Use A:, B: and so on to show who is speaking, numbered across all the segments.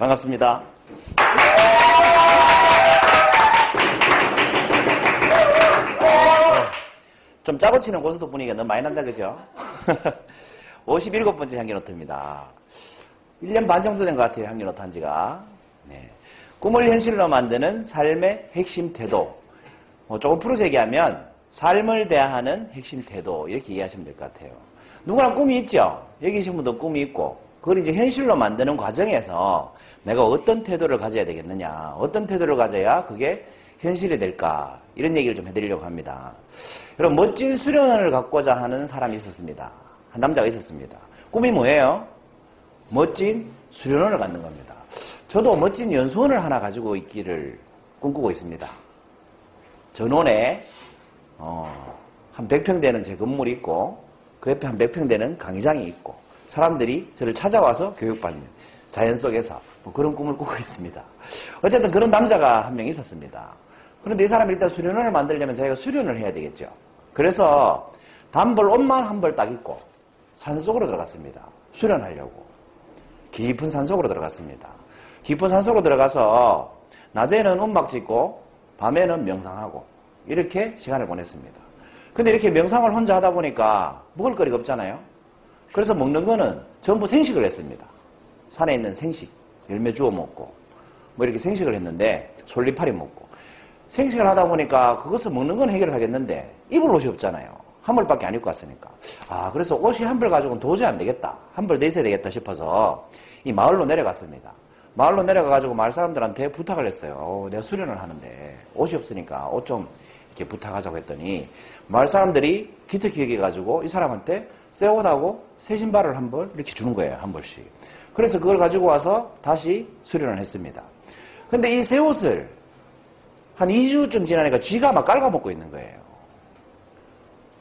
A: 반갑습니다. 좀 짜고 치는 고스톱 분위기가 너무 많이 난다, 그죠? 57번째 향기노트입니다. 1년 반 정도 된 것 같아요, 향기노트 한 지가. 네. 꿈을 현실로 만드는 삶의 핵심 태도. 뭐 조금 풀어서 얘기하면 삶을 대하는 핵심 태도. 이렇게 이해하시면 될 것 같아요. 누구나 꿈이 있죠? 여기 계신 분도 꿈이 있고. 그걸 이제 현실로 만드는 과정에서 내가 어떤 태도를 가져야 되겠느냐. 어떤 태도를 가져야 그게 현실이 될까. 이런 얘기를 좀 해드리려고 합니다. 여러분, 멋진 수련을 갖고자 하는 사람이 있었습니다. 한 남자가 있었습니다. 꿈이 뭐예요? 멋진 수련원을 갖는 겁니다. 저도 멋진 연수원을 하나 가지고 있기를 꿈꾸고 있습니다. 전원에 어, 한 100평 되는 제 건물이 있고 그 옆에 한 100평 되는 강의장이 있고 사람들이 저를 찾아와서 교육받는 자연 속에서 뭐 그런 꿈을 꾸고 있습니다. 어쨌든 그런 남자가 한 명 있었습니다. 그런데 이 사람이 일단 수련원을 만들려면 자기가 수련을 해야 되겠죠. 그래서 단벌 옷만 한 벌 딱 입고 산속으로 들어갔습니다. 수련하려고. 깊은 산속으로 들어갔습니다. 깊은 산속으로 들어가서 낮에는 음악 짓고 밤에는 명상하고 이렇게 시간을 보냈습니다. 근데 이렇게 명상을 혼자 하다 보니까 먹을 거리가 없잖아요. 그래서 먹는 거는 전부 생식을 했습니다. 산에 있는 생식, 열매 주워 먹고 뭐 이렇게 생식을 했는데 솔리파리 먹고 생식을 하다 보니까 그것을 먹는 건 해결을 하겠는데 입을 옷이 없잖아요. 한 벌밖에 안 입고 왔으니까. 아, 그래서 옷이 한 벌 가지고는 도저히 안 되겠다. 한 벌 내세야 되겠다 싶어서 이 마을로 내려갔습니다. 마을로 내려가가지고 마을 사람들한테 부탁을 했어요. 어, 내가 수련을 하는데 옷이 없으니까 옷 좀 이렇게 부탁하자고 했더니 마을 사람들이 기특히 여겨가지고 이 사람한테 새 옷하고 새 신발을 한 벌 이렇게 주는 거예요. 한 벌씩. 그래서 그걸 가지고 와서 다시 수련을 했습니다. 근데 이 새 옷을 한 2주쯤 지나니까 쥐가 막 깔아먹고 있는 거예요.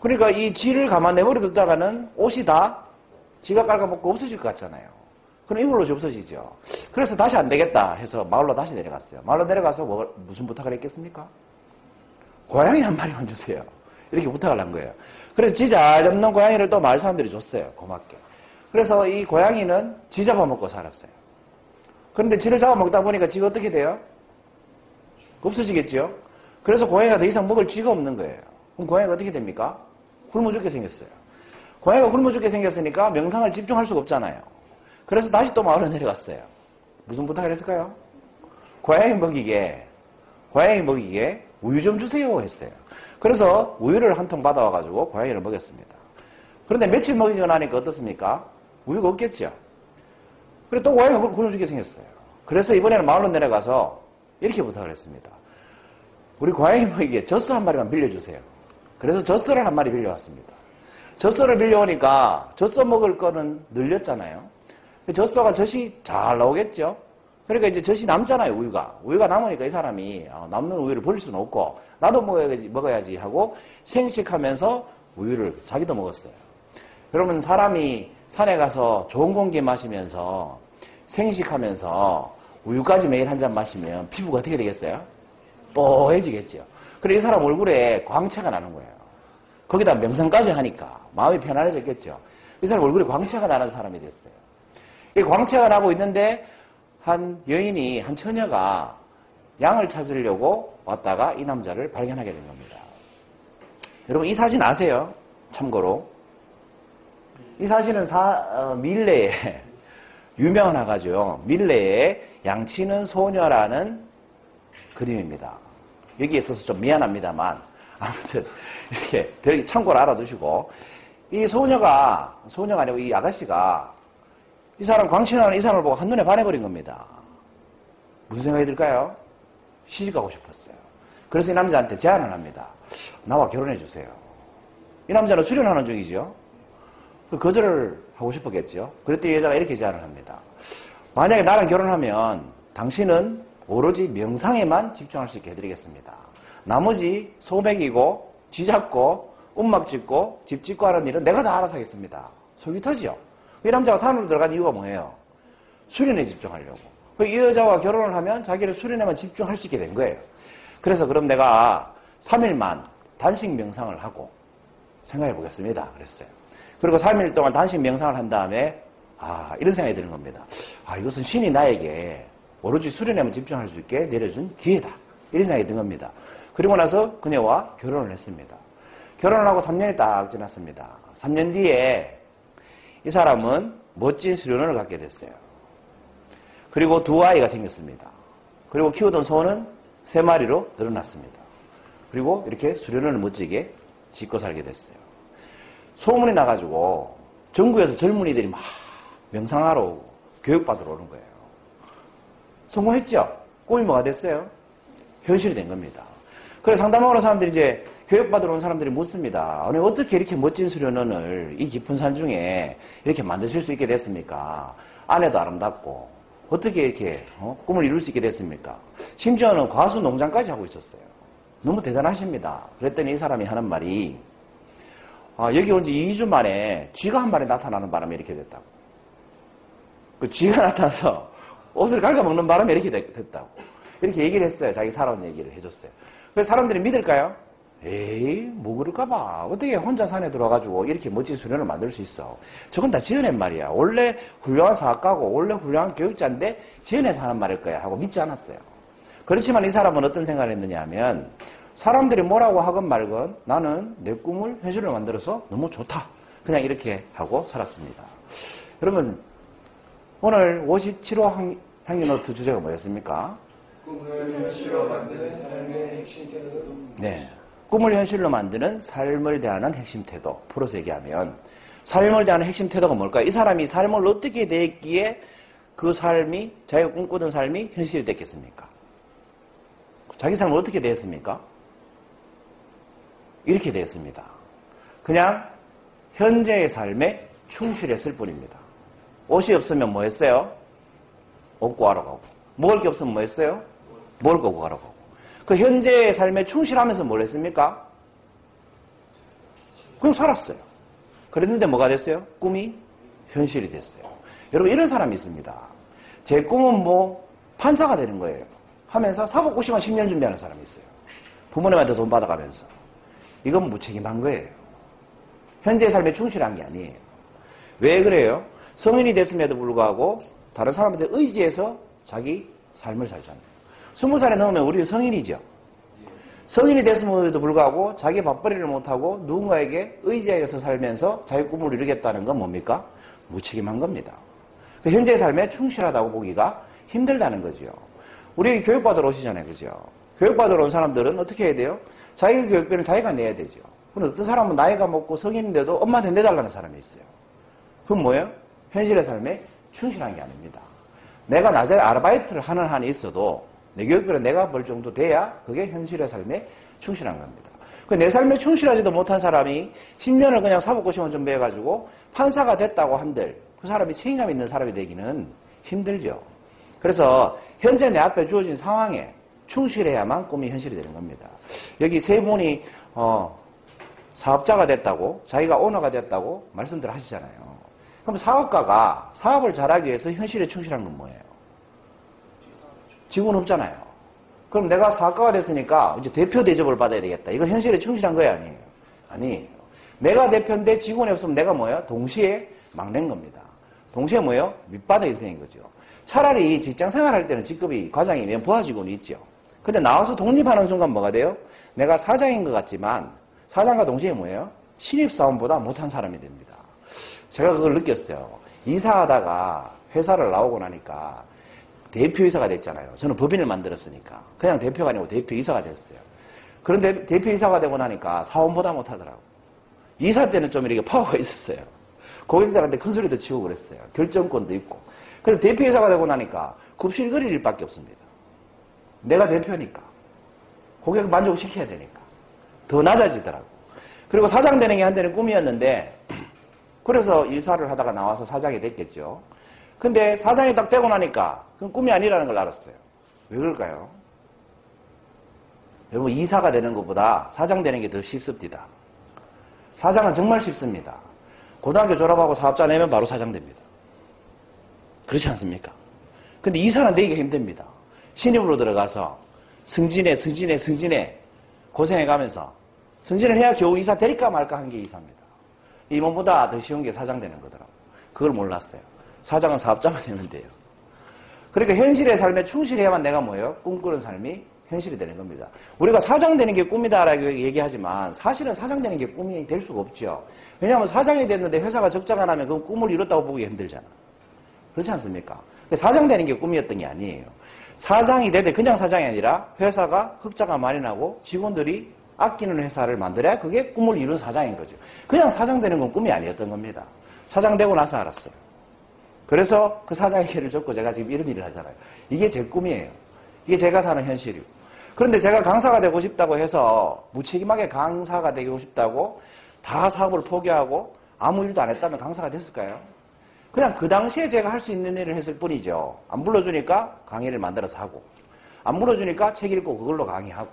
A: 그러니까 이 쥐를 가만 내버려 뒀다가는 옷이 다 쥐가 깔아먹고 없어질 것 같잖아요. 그럼 옷이 없어지죠. 그래서 다시 안 되겠다 해서 마을로 다시 내려갔어요. 마을로 내려가서 뭐, 무슨 부탁을 했겠습니까? 고양이 한 마리만 주세요. 이렇게 부탁을 한 거예요. 그래서 쥐잘 잡는 고양이를 또 마을 사람들이 줬어요. 고맙게. 그래서 이 고양이는 쥐 잡아먹고 살았어요. 그런데 쥐를 잡아먹다 보니까 쥐가 어떻게 돼요? 없어지겠죠? 그래서 고양이가 더 이상 먹을 쥐가 없는 거예요. 그럼 고양이가 어떻게 됩니까? 굶어 죽게 생겼어요. 고양이가 굶어 죽게 생겼으니까 명상을 집중할 수가 없잖아요. 그래서 다시 또 마을로 내려갔어요. 무슨 부탁을 했을까요? 고양이 먹이게, 고양이 먹이게 우유 좀 주세요 했어요. 그래서 우유를 한 통 받아와가지고 고양이를 먹였습니다. 그런데 며칠 먹이고 나니까 어떻습니까? 우유가 없겠죠. 그래 또 고양이가 굶어 죽게 생겼어요. 그래서 이번에는 마을로 내려가서 이렇게 부탁을 했습니다. 우리 고양이 먹이게 젖소 한 마리만 빌려주세요. 그래서 젖소를 한 마리 빌려왔습니다. 젖소를 빌려오니까 젖소 먹을 거는 늘렸잖아요. 젖소가 젖이 잘 나오겠죠? 그러니까 이제 젖이 남잖아요, 우유가. 우유가 남으니까 이 사람이 어, 남는 우유를 버릴 수는 없고 나도 먹어야지, 먹어야지 하고 생식하면서 우유를 자기도 먹었어요. 그러면 사람이 산에 가서 좋은 공기 마시면서 생식하면서 우유까지 매일 한 잔 마시면 피부가 어떻게 되겠어요? 뽀해지겠죠. 그래 이 사람 얼굴에 광채가 나는 거예요. 거기다 명상까지 하니까 마음이 편안해졌겠죠. 이 사람 얼굴에 광채가 나는 사람이 됐어요. 이 광채가 나고 있는데 한 여인이 한 처녀가 양을 찾으려고 왔다가 이 남자를 발견하게 된 겁니다. 여러분 이 사진 아세요? 참고로 이 사진은 사, 어, 밀레에 유명한 화가죠. 밀레의 양치는 소녀라는 그림입니다. 여기에 있어서 좀 미안합니다만 아무튼 이렇게 별 참고로 알아두시고 이 소녀가 소녀가 아니고 이 아가씨가 이 사람 광채나는 이 사람을 보고 한눈에 반해버린 겁니다. 무슨 생각이 들까요? 시집가고 싶었어요. 그래서 이 남자한테 제안을 합니다. 나와 결혼해 주세요. 이 남자는 수련하는 중이죠. 거절을 하고 싶었겠죠. 그랬더니 여자가 이렇게 제안을 합니다. 만약에 나랑 결혼하면 당신은 오로지 명상에만 집중할 수 있게 해드리겠습니다. 나머지 소맥이고 쥐 잡고 음악 짓고 집 짓고 하는 일은 내가 다 알아서 하겠습니다. 솔깃하지요. 이 남자가 산으로 들어간 이유가 뭐예요? 수련에 집중하려고. 이 여자와 결혼을 하면 자기를 수련에만 집중할 수 있게 된 거예요. 그래서 그럼 내가 3일만 단식 명상을 하고 생각해 보겠습니다. 그랬어요. 그리고 3일 동안 단식 명상을 한 다음에 아, 이런 생각이 드는 겁니다. 아, 이것은 신이 나에게 오로지 수련에만 집중할 수 있게 내려준 기회다. 이런 생각이 든 겁니다. 그리고 나서 그녀와 결혼을 했습니다. 결혼을 하고 3년이 딱 지났습니다. 3년 뒤에 이 사람은 멋진 수련원을 갖게 됐어요. 그리고 두 아이가 생겼습니다. 그리고 키우던 소는 세 마리로 늘어났습니다. 그리고 이렇게 수련원을 멋지게 짓고 살게 됐어요. 소문이 나가지고 전국에서 젊은이들이 막 명상하러 오고 교육받으러 오는 거예요. 성공했죠? 꿈이 뭐가 됐어요? 현실이 된 겁니다. 그래서 상담하러 사람들이 이제 교육받으러 온 사람들이 묻습니다. 아니, 어떻게 이렇게 멋진 수련원을 이 깊은 산 중에 이렇게 만드실 수 있게 됐습니까? 아내도 아름답고, 어떻게 이렇게 어? 꿈을 이룰 수 있게 됐습니까? 심지어는 과수 농장까지 하고 있었어요. 너무 대단하십니다. 그랬더니 이 사람이 하는 말이, 아, 여기 온 지 2주 만에 쥐가 한 마리 나타나는 바람에 이렇게 됐다고. 그 쥐가 나타나서 옷을 갉아먹는 바람에 이렇게 됐다고. 이렇게 얘기를 했어요. 자기 살아온 얘기를 해줬어요. 그래서 사람들이 믿을까요? 에이, 뭐 그럴까봐. 어떻게 혼자 산에 들어가지고 이렇게 멋진 수련을 만들 수 있어. 저건 다 지어낸 말이야. 원래 훌륭한 사학가고, 원래 훌륭한 교육자인데 지어내서 하는 말일 거야. 하고 믿지 않았어요. 그렇지만 이 사람은 어떤 생각을 했느냐 하면, 사람들이 뭐라고 하건 말건 나는 내 꿈을 현실로 만들어서 너무 좋다. 그냥 이렇게 하고 살았습니다. 여러분, 오늘 57호 향기노트 주제가 뭐였습니까?
B: 꿈을 현실로 만드는 삶의 핵심 태도.
A: 네. 꿈을 현실로 만드는 삶을 대하는 핵심 태도. 풀어서 얘기하면 삶을 대하는 핵심 태도가 뭘까요? 이 사람이 삶을 어떻게 대했기에 그 삶이 자기가 꿈꾸던 삶이 현실이 됐겠습니까? 자기 삶을 어떻게 대했습니까? 이렇게 되었습니다. 그냥 현재의 삶에 충실했을 뿐입니다. 옷이 없으면 뭐 했어요? 옷 구하러 가고. 먹을 게 없으면 뭐 했어요? 먹을 거 구하러 가고. 그 현재의 삶에 충실하면서 뭘 했습니까? 그냥 살았어요. 그랬는데 뭐가 됐어요? 꿈이 현실이 됐어요. 여러분 이런 사람이 있습니다. 제 꿈은 뭐 판사가 되는 거예요. 하면서 사법 고시만 10년 준비하는 사람이 있어요. 부모님한테 돈 받아가면서. 이건 무책임한 거예요. 현재의 삶에 충실한 게 아니에요. 왜 그래요? 성인이 됐음에도 불구하고 다른 사람한테 의지해서 자기 삶을 살잖아요. 스무 살에 넘으면 우리 성인이죠. 성인이 됐음에도 불구하고 자기 밥벌이를 못하고 누군가에게 의지하여서 살면서 자기 꿈을 이루겠다는 건 뭡니까? 무책임한 겁니다. 그 현재의 삶에 충실하다고 보기가 힘들다는 거죠. 우리 교육받으러 오시잖아요. 그죠? 교육받으러 온 사람들은 어떻게 해야 돼요? 자기 교육비는 자기가 내야 되죠. 그런데 어떤 사람은 나이가 먹고 성인인데도 엄마한테 내달라는 사람이 있어요. 그건 뭐예요? 현실의 삶에 충실한 게 아닙니다. 내가 낮에 아르바이트를 하는 한이 있어도 내 교육비를 내가 벌 정도 돼야 그게 현실의 삶에 충실한 겁니다. 그내 삶에 충실하지도 못한 사람이 10년을 그냥 사법고시만 준비해가지고 판사가 됐다고 한들 그 사람이 책임감 있는 사람이 되기는 힘들죠. 그래서 현재 내 앞에 주어진 상황에 충실해야만 꿈이 현실이 되는 겁니다. 여기 세 분이 어, 사업자가 됐다고 자기가 오너가 됐다고 말씀들 하시잖아요. 그럼 사업가가 사업을 잘하기 위해서 현실에 충실한 건 뭐예요? 직원 없잖아요. 그럼 내가 사업가가 됐으니까 이제 대표 대접을 받아야 되겠다. 이거 현실에 충실한 거야 아니에요? 아니에요. 내가 대표인데 직원이 없으면 내가 뭐예요? 동시에 막낸 겁니다. 동시에 뭐예요? 밑바닥 인생인 거죠. 차라리 직장 생활할 때는 직급이 과장이면 부하 직원이 있죠. 근데 나와서 독립하는 순간 뭐가 돼요? 내가 사장인 것 같지만 사장과 동시에 뭐예요? 신입사원보다 못한 사람이 됩니다. 제가 그걸 느꼈어요. 이사하다가 회사를 나오고 나니까 대표이사가 됐잖아요. 저는 법인을 만들었으니까. 그냥 대표가 아니고 대표이사가 됐어요. 그런데 대표이사가 되고 나니까 사원보다 못하더라고. 이사 때는 좀 이렇게 파워가 있었어요. 고객들한테 큰 소리도 치고 그랬어요. 결정권도 있고. 그래서 대표이사가 되고 나니까 급실 그릴 일밖에 없습니다. 내가 대표니까. 고객을 만족시켜야 되니까. 더 낮아지더라고. 그리고 사장 되는 게 한때는 꿈이었는데 그래서 일사를 하다가 나와서 사장이 됐겠죠. 근데 사장이 딱 되고 나니까 그건 꿈이 아니라는 걸 알았어요. 왜 그럴까요? 여러분 이사가 되는 것보다 사장 되는 게 더 쉽습니다. 사장은 정말 쉽습니다. 고등학교 졸업하고 사업자 내면 바로 사장 됩니다. 그렇지 않습니까? 근데 이사는 되기가 힘듭니다. 신입으로 들어가서 승진해, 승진해, 승진해 고생해 가면서 승진을 해야 겨우 이사 될까 말까 한 게 이사입니다. 임원보다 더 쉬운 게 사장 되는 거더라고요. 그걸 몰랐어요. 사장은 사업자가 되면 돼요. 그러니까 현실의 삶에 충실해야만 내가 뭐예요? 꿈꾸는 삶이 현실이 되는 겁니다. 우리가 사장 되는 게 꿈이다라고 얘기하지만 사실은 사장 되는 게 꿈이 될 수가 없죠. 왜냐하면 사장이 됐는데 회사가 적자가 나면 그 꿈을 이뤘다고 보기 힘들잖아. 그렇지 않습니까? 사장 되는 게 꿈이었던 게 아니에요. 사장이 되되 그냥 사장이 아니라 회사가 흑자가 많이 나고 직원들이 아끼는 회사를 만들어야 그게 꿈을 이룬 사장인 거죠. 그냥 사장 되는 건 꿈이 아니었던 겁니다. 사장 되고 나서 알았어요. 그래서 그 사장의 길을 접고 제가 지금 이런 일을 하잖아요. 이게 제 꿈이에요. 이게 제가 사는 현실이고. 그런데 제가 강사가 되고 싶다고 해서 무책임하게 강사가 되고 싶다고 다 사업을 포기하고 아무 일도 안 했다면 강사가 됐을까요? 그냥 그 당시에 제가 할 수 있는 일을 했을 뿐이죠. 안 불러주니까 강의를 만들어서 하고, 안 불러주니까 책 읽고 그걸로 강의하고,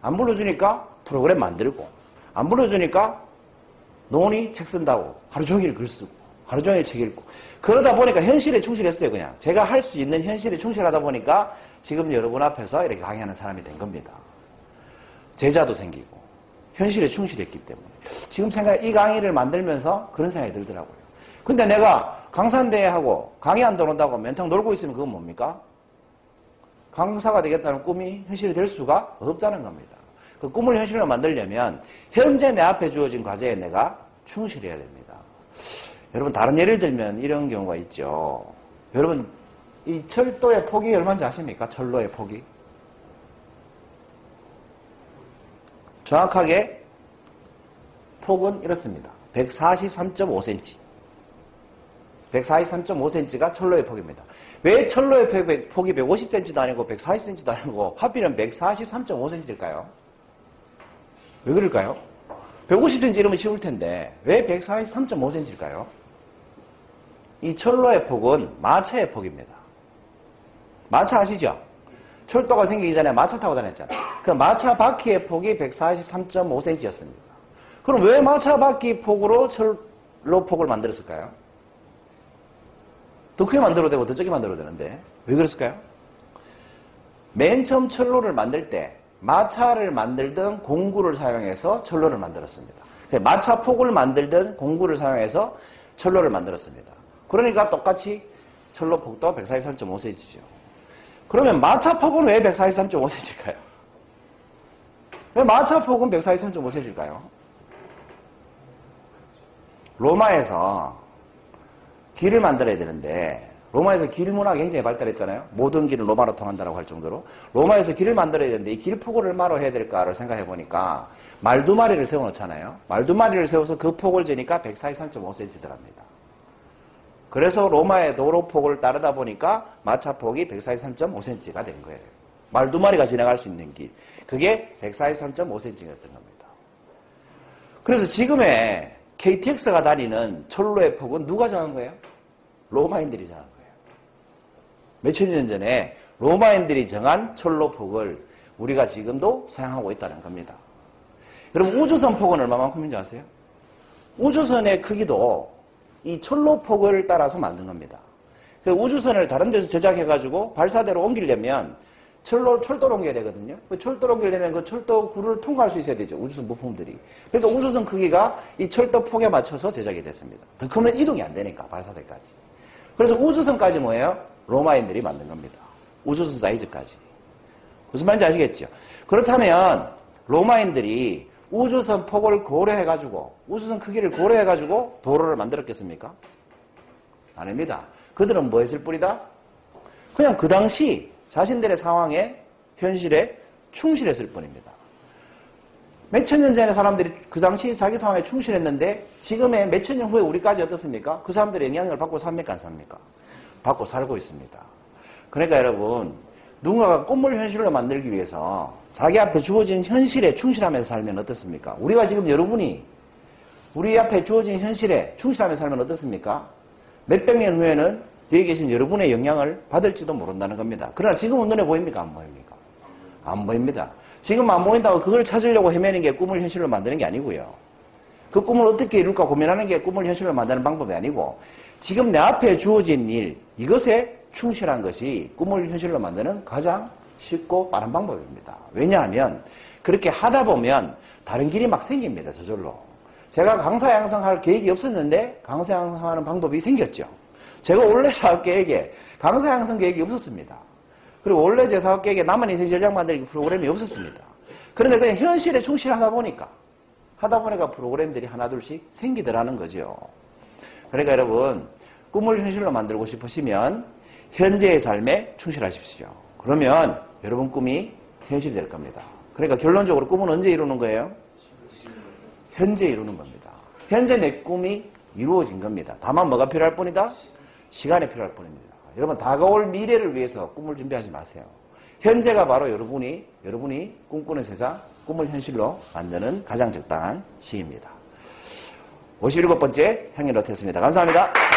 A: 안 불러주니까 프로그램 만들고, 안 불러주니까 논의 책 쓴다고 하루 종일 글 쓰고, 하루 종일 책 읽고. 그러다 보니까 현실에 충실했어요, 그냥. 제가 할 수 있는 현실에 충실하다 보니까 지금 여러분 앞에서 이렇게 강의하는 사람이 된 겁니다. 제자도 생기고, 현실에 충실했기 때문에. 지금 생각, 이 강의를 만들면서 그런 생각이 들더라고요. 근데 내가 강산대회 하고 강의 안 들어온다고 멘탕 놀고 있으면 그건 뭡니까? 강사가 되겠다는 꿈이 현실이 될 수가 없다는 겁니다. 그 꿈을 현실로 만들려면 현재 내 앞에 주어진 과제에 내가 충실해야 됩니다. 여러분 다른 예를 들면 이런 경우가 있죠. 여러분 이 철도의 폭이 얼마인지 아십니까? 철로의 폭이 정확하게 폭은 이렇습니다. 143.5cm. 143.5cm가 철로의 폭입니다. 왜 철로의 폭이 150cm도 아니고 140cm도 아니고 하필은 143.5cm일까요? 왜 그럴까요? 150cm 이러면 쉬울 텐데 왜 143.5cm일까요? 이 철로의 폭은 마차의 폭입니다. 마차 아시죠? 철도가 생기기 전에 마차 타고 다녔잖아요. 그 마차 바퀴의 폭이 143.5cm였습니다. 그럼 왜 마차 바퀴 폭으로 철로 폭을 만들었을까요? 더 크게 만들어도 되고 더 적게 만들어도 되는데 왜 그랬을까요? 맨 처음 철로를 만들 때 마차를 만들던 공구를 사용해서 철로를 만들었습니다. 마차 폭을 만들던 공구를 사용해서 철로를 만들었습니다. 그러니까 똑같이 철로 폭도 143.5cm죠. 그러면 마차 폭은 왜 143.5cm일까요? 왜 마차 폭은 143.5cm일까요? 로마에서 길을 만들어야 되는데 로마에서 길 문화가 굉장히 발달했잖아요. 모든 길은 로마로 통한다고 할 정도로 로마에서 길을 만들어야 되는데 이 길 폭을 얼마로 해야 될까를 생각해 보니까 말두 마리를 세워 놓잖아요. 말두 마리를 세워서 그 폭을 재니까 143.5cm더랍니다. 그래서 로마의 도로 폭을 따르다 보니까 마차 폭이 143.5cm가 된 거예요. 말 두 마리가 지나갈 수 있는 길. 그게 143.5cm였던 겁니다. 그래서 지금의 KTX가 다니는 철로의 폭은 누가 정한 거예요? 로마인들이 정한 거예요. 몇천 년 전에 로마인들이 정한 철로 폭을 우리가 지금도 사용하고 있다는 겁니다. 여러분 우주선 폭은 얼마만큼인지 아세요? 우주선의 크기도 이 철로 폭을 따라서 만든 겁니다. 그 우주선을 다른 데서 제작해가지고 발사대로 옮기려면 철로, 철도로 옮겨야 되거든요. 그 철도로 옮기려면 그 철도 구를 통과할 수 있어야 되죠. 우주선 부품들이. 그러니까 우주선 크기가 이 철도 폭에 맞춰서 제작이 됐습니다. 더 크면 이동이 안 되니까, 발사대까지. 그래서 우주선까지 뭐예요? 로마인들이 만든 겁니다. 우주선 사이즈까지. 무슨 말인지 아시겠죠? 그렇다면 로마인들이 우주선 폭을 고려해가지고, 우주선 크기를 고려해가지고 도로를 만들었겠습니까? 아닙니다. 그들은 뭐 했을 뿐이다? 그냥 그 당시 자신들의 상황에 현실에 충실했을 뿐입니다. 몇천 년 전에 사람들이 그 당시 자기 상황에 충실했는데 지금의 몇천 년 후에 우리까지 어떻습니까? 그 사람들의 영향을 받고 삽니까? 안 삽니까? 받고 살고 있습니다. 그러니까 여러분 누군가가 꿈을 현실로 만들기 위해서 자기 앞에 주어진 현실에 충실하면서 살면 어떻습니까? 우리가 지금 여러분이 우리 앞에 주어진 현실에 충실하면서 살면 어떻습니까? 몇백 년 후에는 여기 계신 여러분의 영향을 받을지도 모른다는 겁니다. 그러나 지금은 눈에 보입니까? 안 보입니까? 안 보입니다. 지금 안 보인다고 그걸 찾으려고 헤매는 게 꿈을 현실로 만드는 게 아니고요. 그 꿈을 어떻게 이룰까 고민하는 게 꿈을 현실로 만드는 방법이 아니고 지금 내 앞에 주어진 일 이것에 충실한 것이 꿈을 현실로 만드는 가장 쉽고 빠른 방법입니다. 왜냐하면 그렇게 하다 보면 다른 길이 막 생깁니다. 저절로. 제가 강사 양성할 계획이 없었는데 강사 양성하는 방법이 생겼죠. 제가 원래 사업 계획에 강사 양성 계획이 없었습니다. 그리고 원래 제 사업 계획에 남은 인생 전략 만들기 프로그램이 없었습니다. 그런데 그냥 현실에 충실하다 보니까 하다 보니까 프로그램들이 하나둘씩 생기더라는 거죠. 그러니까 여러분 꿈을 현실로 만들고 싶으시면 현재의 삶에 충실하십시오. 그러면 여러분 꿈이 현실이 될 겁니다. 그러니까 결론적으로 꿈은 언제 이루는 거예요? 현재 이루는 겁니다. 현재 내 꿈이 이루어진 겁니다. 다만 뭐가 필요할 뿐이다? 시간이 필요할 뿐입니다. 여러분 다가올 미래를 위해서 꿈을 준비하지 마세요. 현재가 바로 여러분이 여러분이 꿈꾸는 세상, 꿈을 현실로 만드는 가장 적당한 시기입니다. 57번째 향연 로테였습니다. 감사합니다.